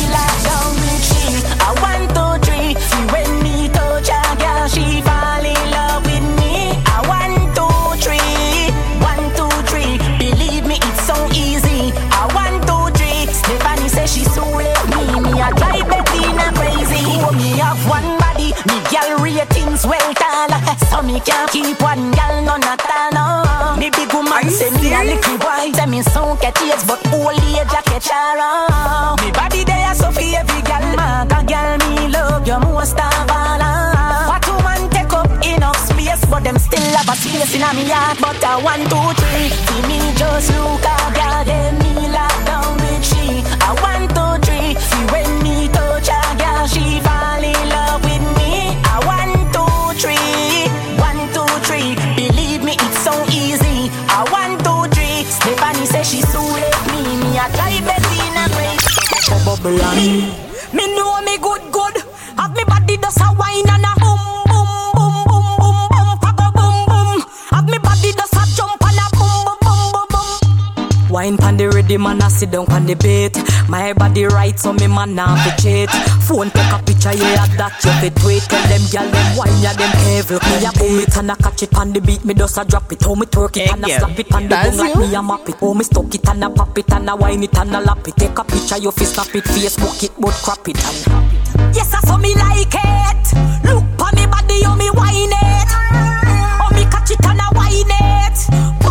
So me can't keep one girl none at all. No. Me big woman say me a little boy. Say me so catch age, but old age a catch her on. Me body there so for every girl. Maga girl me love you most of all. What woman take up enough space, but them still have a space in a me heart. But two, three, see me just look a girl, sit down on the bait. My body right, so me man now fi cheat. Phone take a picture, yeah, that you fit tweet. Tell them gyal them wine, yeah, them evil. Me a boom it and I catch it on the beat, me just a drop it. How me twerk it and I slap it on the boom like me a map it. How me stuck it and I pop it and I wine it and I lap it. Take a picture, you fi snap it, Facebook it, but crap it and Yes, I saw me like it Look on me body, how me wine it How me catch it and I wine it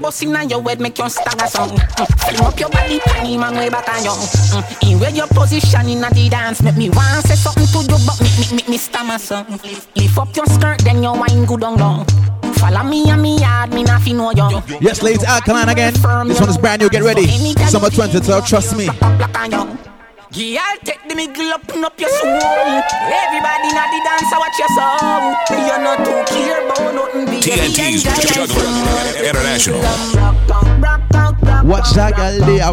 bust inna your head make you stagger song. Mm. Fling up your body, panty man way back on you. Mm. In where your position inna the dance, make me want say something to you, but me me me me stammer song. Lift up your skirt, then your wine good on long. Follow me and me yard, me not fi know you. Yes, ladies, Alkaline again. This one is brand new. Get ready. Summer 22. Trust me. Black on you. Girl, take the middle up, up your soul. Everybody na the dance, watch your soul. You're not too care about nothing. big. TNT's Enjoy Juggler International. Watch that girl there.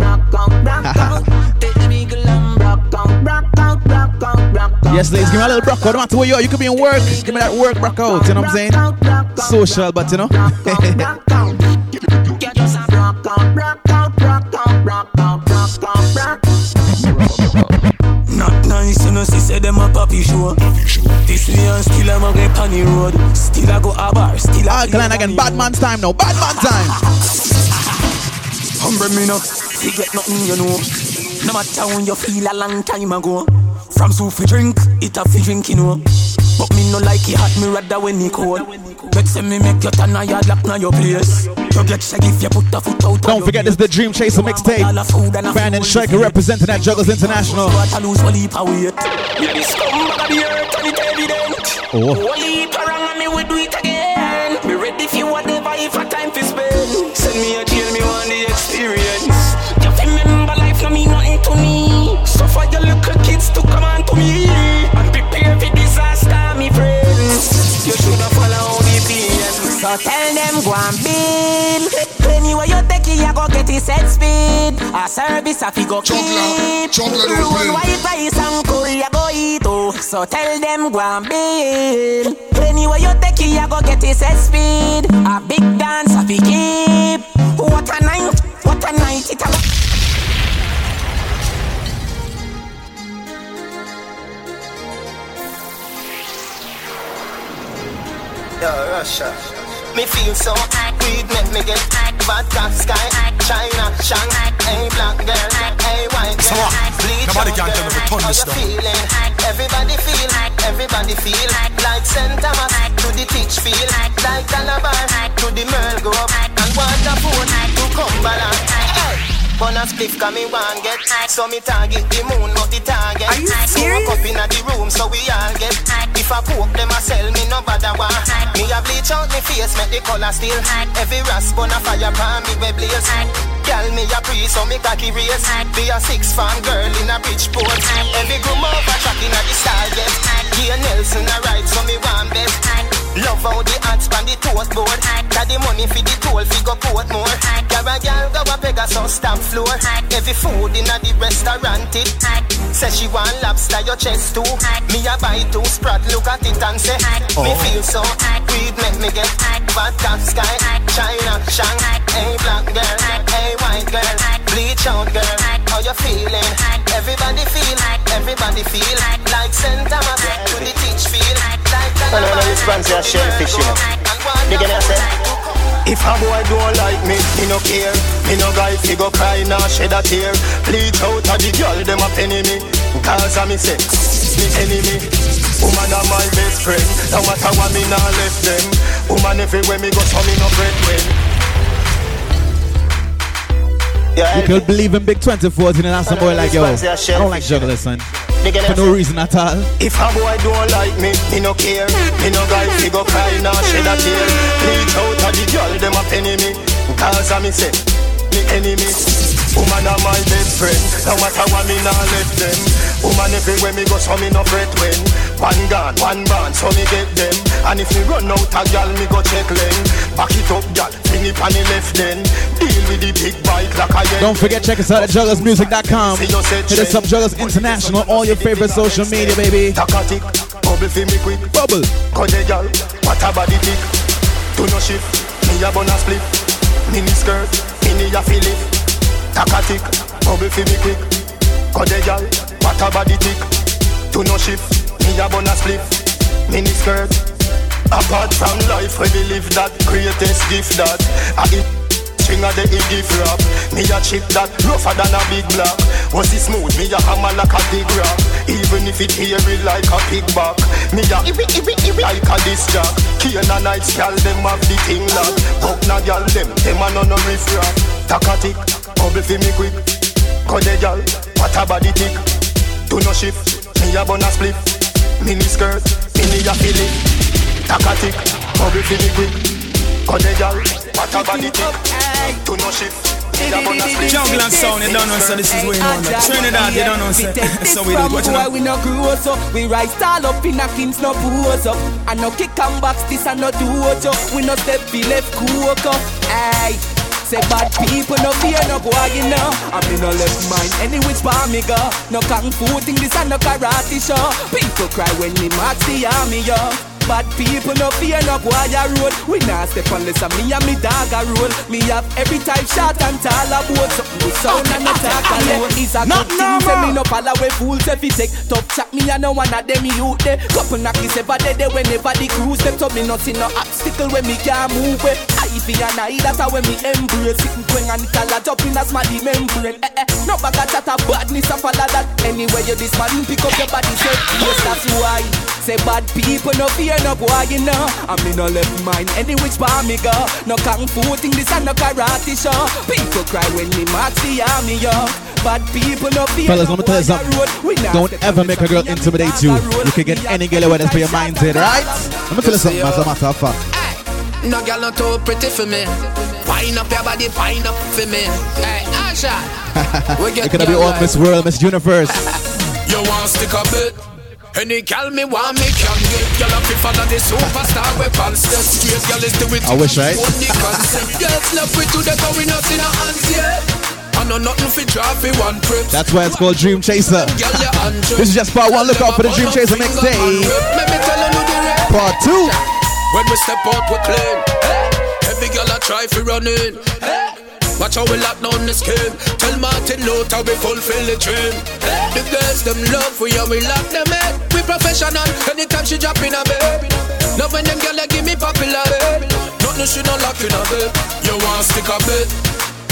yes, ladies, give me a little brock out. No matter where you are, you could be in work. Give me that work brock out. You know what I'm saying? Social, but you know. No see say them a poppy show. This way and still I'm a get the road. Still I go a bar, still I ah, Alkaline again, Batman's time now, Batman time. Humble me now, you get nothing you know. No matter when you feel a long time ago. From soup fi drink, it a fi drink you know. But me no like it hot, me rather when it cold. Make say me make you turn a yard lock now your place. You get shag if you put a foot out. Don't forget this is the Dream Chaser mixtape. Brandon Striker representing at Jugglers International. What I lose, one heap of weight. Yeah, this scumbag of the earth and it evident. One heap of wrong and me we do it again. Me ready for whatever if a time fi spend. Send me a jail, me want. You remember life no mean to me. So for your little kids to come on to me and prepare for disaster, me friends. You shoulda follow the PN. So tell them go and bill. Anyway you take it, you go get it set speed. A service a fi go keep. Roll white rice and cool, you go eat oh. So tell them go and bill. Anyway you take it, you go get it set speed. A big dance a fi keep. What a night, what a night it a go. Yo, Russia. Me feel so weed make me get vodka sky. China Shang. Hey black girl. Hey white girl? Bleach Nobody can tell me to turn girl. How this you down. feeling? Everybody feel Everybody feel. Like St. Thomas To the teach feel Like Calabar To the Merle Grove And Waterford To Cumberland Hey Wanna spliff cause me want get. So me target the moon not the target. Are you So serious? up in the room so we all get. If I poke them a sell me no bother one Me a bleach out me face make the color still. Every rasp on a fire pan me we blaze. Girl me a pre so me cocky race. Be a six fan girl in a Bridgeport Every groom over track in a the style get. Gia Nelson a ride so me want bet Love how the hats pan the toast board Got the money for the toll fi go Portmore. Girl a girl go a Pegasus stamp floor. Every food in a the restaurant it Say she want lobster your chest too. Me a buy two sprat look at it and say Me Oh. feel so weed make me get Vodka sky. China Shang Hey black girl Hey white girl Bleach out girl How you feeling? Everybody feel Everybody feel Like St. Thomas To the teach feel Like I know the response is shellfish, you know. You get what I say? If a boy don't like me, me no care. Me no guy fi go cry nor shed a tear. Bleach out of the girl them a penny me. Cause a me say, me enemy. Woman are my best friend. No matter what me nah left them. Woman everywhere me go so me no bread when. You could believe in Big 24s and then ask some boy like yo. I don't like jugglers, son. For no reason at all. If a boy don't like me, me no care. Me no guy fi go cry nor shed a tear. Bleach out of the girl them a penny me. Cause a me say, me enemy. Woman are my best friend. No matter what me nah left them. Woman everywhere me go so me no fret when. One gun, one band, so me get them. And if me run out a gal, me go check lane. Back it up, gal, it on the left then. Deal with the big bike like I am. Don't forget, check us out at jugglersmusic.com Hit us up, Jugglers International, all your favorite social media, baby. Takatik, bubble fi me quick. Bubble. Kode gal, what a body tick. Do no shift, me a a split. Mini skirt, mini a fill it. Takatik, bubble fi me quick. Kode gal, what a body tick. Do no shift, me a bun a split. Mini skirt. Apart from life, we believe that greatest gift that I eat string of the gift rap. Me a chip that rougher than a big block. Was it smooth? Me a hammer like a big rock. Even if it hairy like a pig back. Me a ibi ibi ibi like a disc jack. Kane and night gal them have the thing lock. Buck na gal them, them a no no riff rap. Takatik, bubble fi me quick. Kode gal, what a body tick. Do no shift, me a bun a split. Mini skirt, mini a fill it. Takatik, bubble fi me quick. Kode gal, what a body tick. Do no shift. me a bun a split. Jungle and sound, you don't know, so this is going on. Trinidad, you don't know, so, so we do it. What you know? we no grow oh. so We rise all up in a kings no pose up And no kick and box this and no do oh, what up We no step fi left cook up Ay Say bad people no fear no go you know I me no left mind any which bar me go No kung fu thing this and no karate show People cry when me march the army yo bad people no fear no boy a road. We not step unless a me and me dog a roll. Me have every type shot and tall a boat. Something with sound and attack ah, ah, ah, alone. It's a good thing say me no follow we fools if he take tough chat. Me and no one of them youth there. Couple knockers ever dead whenever the crew step up. Me not see no obstacle when me can't move it. I feel and I that's how when me embrace it. When and it all a jump in a smarty membrane. Eh, eh. No bag a chat a badness a follow that. Anywhere you this man pick up your body say yes that's why. Say bad people no fear no boy you know. I me no left mine any which bar me go. No kung fu thing this and no karate show. People cry when me march the army yo. Bad people no fear Fellas, no let me tell you boy a road. We something. Don't ever make a girl intimidate you. You can get any girl where that's for your mindset, right? Let me tell you something, as a matter of fact. No girl not too pretty for me. Wind up your body, wind up for me. Hey, Asha. We get gonna be girl all Miss World, Miss Universe. You want stick a bit? Any gal me want me can get Girl up if follow the superstar weapon Step straight, girl is do it I wish, right? The Girls love we to the we in a hands I know nothing draw one trip That's why it's called Dream Chaser. Girl This is just part one. Look out for the Dream Chaser next Let me tell you the rest Part two. When we step out we clean hey. Every girl I try fi run in hey. Watch how we lock down the scheme. Tell Martin Luther we fulfill the dream. Hey. The girls them love we and we lock them in. We professional anytime she drop in a bed. Now when them girl give me popular babe Nothing she not lock in a bed. You want stick a bit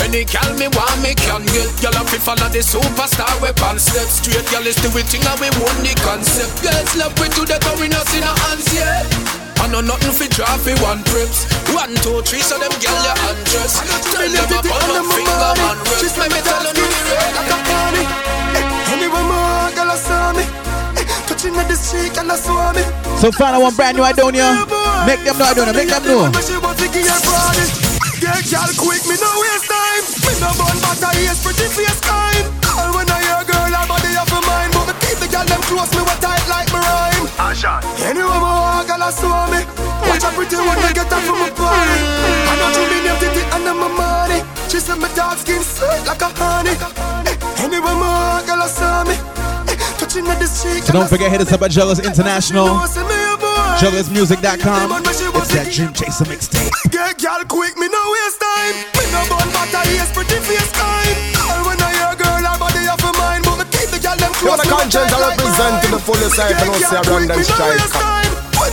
any gal me want me can get. Girl up if follow the superstar weapon Step straight girl is the way thing and we won the concept. Girls love we to the go we not in our hands yet I know nothing fi draw fi one trips One, two, three, so them girl you undress Tell them up on my finger man rest Let me tell you the rest Anyway, more girl I saw me. Eh, Touching at this cheek and I saw me. So find one brand new Idonia. Make them know Idonia. Make them know. When she want to give her body. Get girl quick, me no waste time. Me no bun but I is pretty face kind. All when I hear girl, her body off of mine. But me keep the girl them close, me what tight like me Anyway, more girl I saw me. Watch a pretty one, me get her from my body. I know you mean them titty them my money. She said my dark skin sweet like a honey. Eh, Anyway, more girl I saw me. Touching at this cheek. So don't forget, hit us up at Jugglers International. JugglersMusic.com. It's that Dream Chaser mixtape. Get girl quick, me no waste time. Me no bun but I pretty face kind. Me conscience I represent to the fullest I can also run them strike.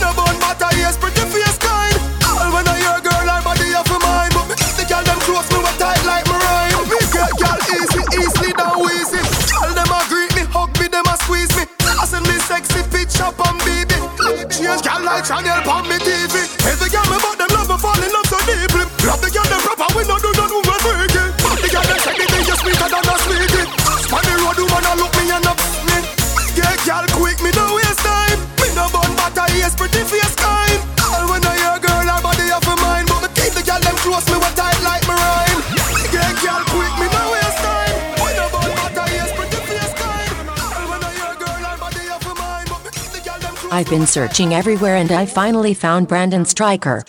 No bun but I is pretty face kind. All when I hear girl, her body off of mine, but me the girl them close. Me what tight like me rhyme. Me get girl easy, easily down easy. All them a greet me, hug me, them a squeeze me. I send me sexy picture on baby. Change girl like channel on me I've been searching everywhere and I finally found Brandon Striker.